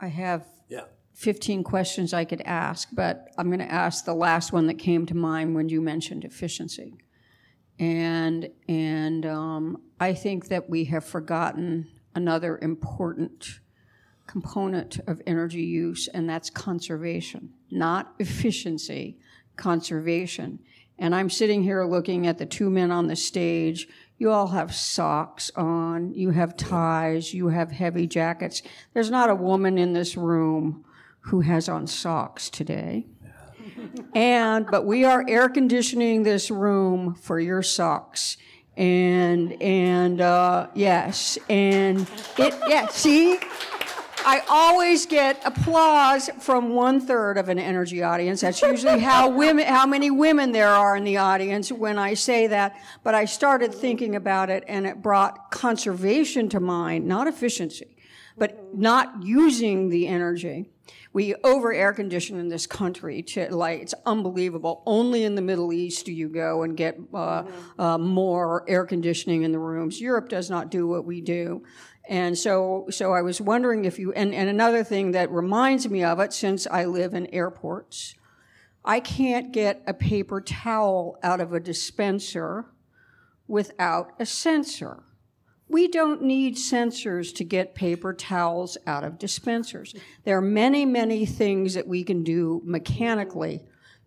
I have Yeah. 15 questions I could ask, but I'm going to ask the last one that came to mind when you mentioned efficiency. And, and um, I think that we have forgotten another important component of energy use, and that's conservation, not efficiency, conservation. And I'm sitting here looking at the two men on the stage. You all have socks on, you have ties, you have heavy jackets. There's not a woman in this room who has on socks today. And, but we are air conditioning this room for your socks. And, and, uh, yes, and it, yeah, see? I always get applause from one third of an energy audience. That's usually how women, how many women there are in the audience when I say that. But I started thinking about it and it brought conservation to mind, not efficiency, but not using the energy. We over air condition in this country to like, it's unbelievable. Only in the Middle East do you go and get uh, uh, more air conditioning in the rooms. Europe does not do what we do. And so, so I was wondering if you, and, and another thing that reminds me of it, since I live in airports, I can't get a paper towel out of a dispenser without a sensor. We don't need sensors to get paper towels out of dispensers. There are many, many things that we can do mechanically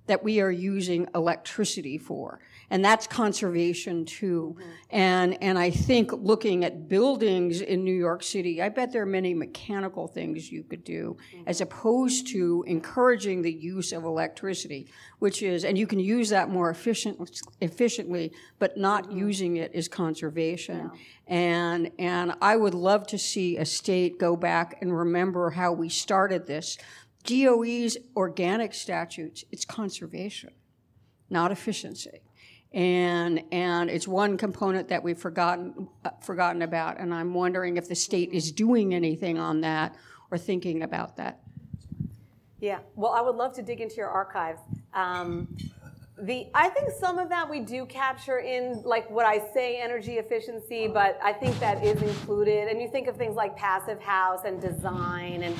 that we are using electricity for. And that's conservation too. Mm-hmm. And, and I think looking at buildings in New York City, I bet there are many mechanical things you could do Mm-hmm. as opposed to encouraging the use of electricity, which is, and you can use that more efficient, efficiently, but not Mm-hmm. using it is conservation. And, and I would love to see a state go back and remember how we started this. DOE's organic statutes, it's conservation, not efficiency. And, and it's one component that we've forgotten, uh, forgotten about. And I'm wondering if the state is doing anything on that or thinking about that. Yeah, well, I would love to dig into your archives. Um, the I think some of that we do capture in like what I say energy efficiency, but I think that is included. And you think of things like passive house and design and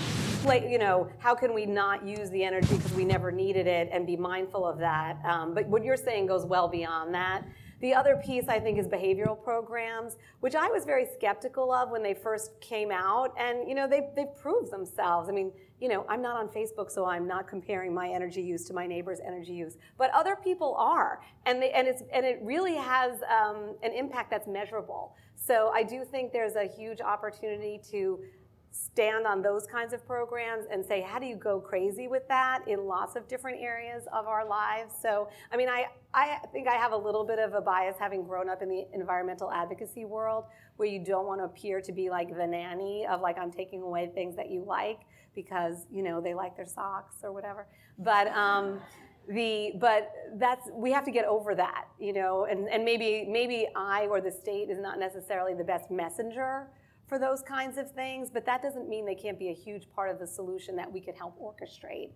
like you know how can we not use the energy because we never needed it and be mindful of that. Um, but what you're saying goes well beyond that. The other piece I think is behavioral programs, which I was very skeptical of when they first came out, and you know they they've proved themselves. I mean, you know, I'm not on Facebook, so I'm not comparing my energy use to my neighbor's energy use, but other people are, and they, and it's and it really has um, an impact that's measurable. So I do think there's a huge opportunity to stand on those kinds of programs and say, how do you go crazy with that in lots of different areas of our lives? So, I mean, I, I think I have a little bit of a bias having grown up in the environmental advocacy world where you don't want to appear to be like the nanny of like, I'm taking away things that you like because, you know, they like their socks or whatever. But, um, the but that's we have to get over that you know and, and maybe maybe i or the state is not necessarily the best messenger for those kinds of things, but that doesn't mean they can't be a huge part of the solution that we could help orchestrate.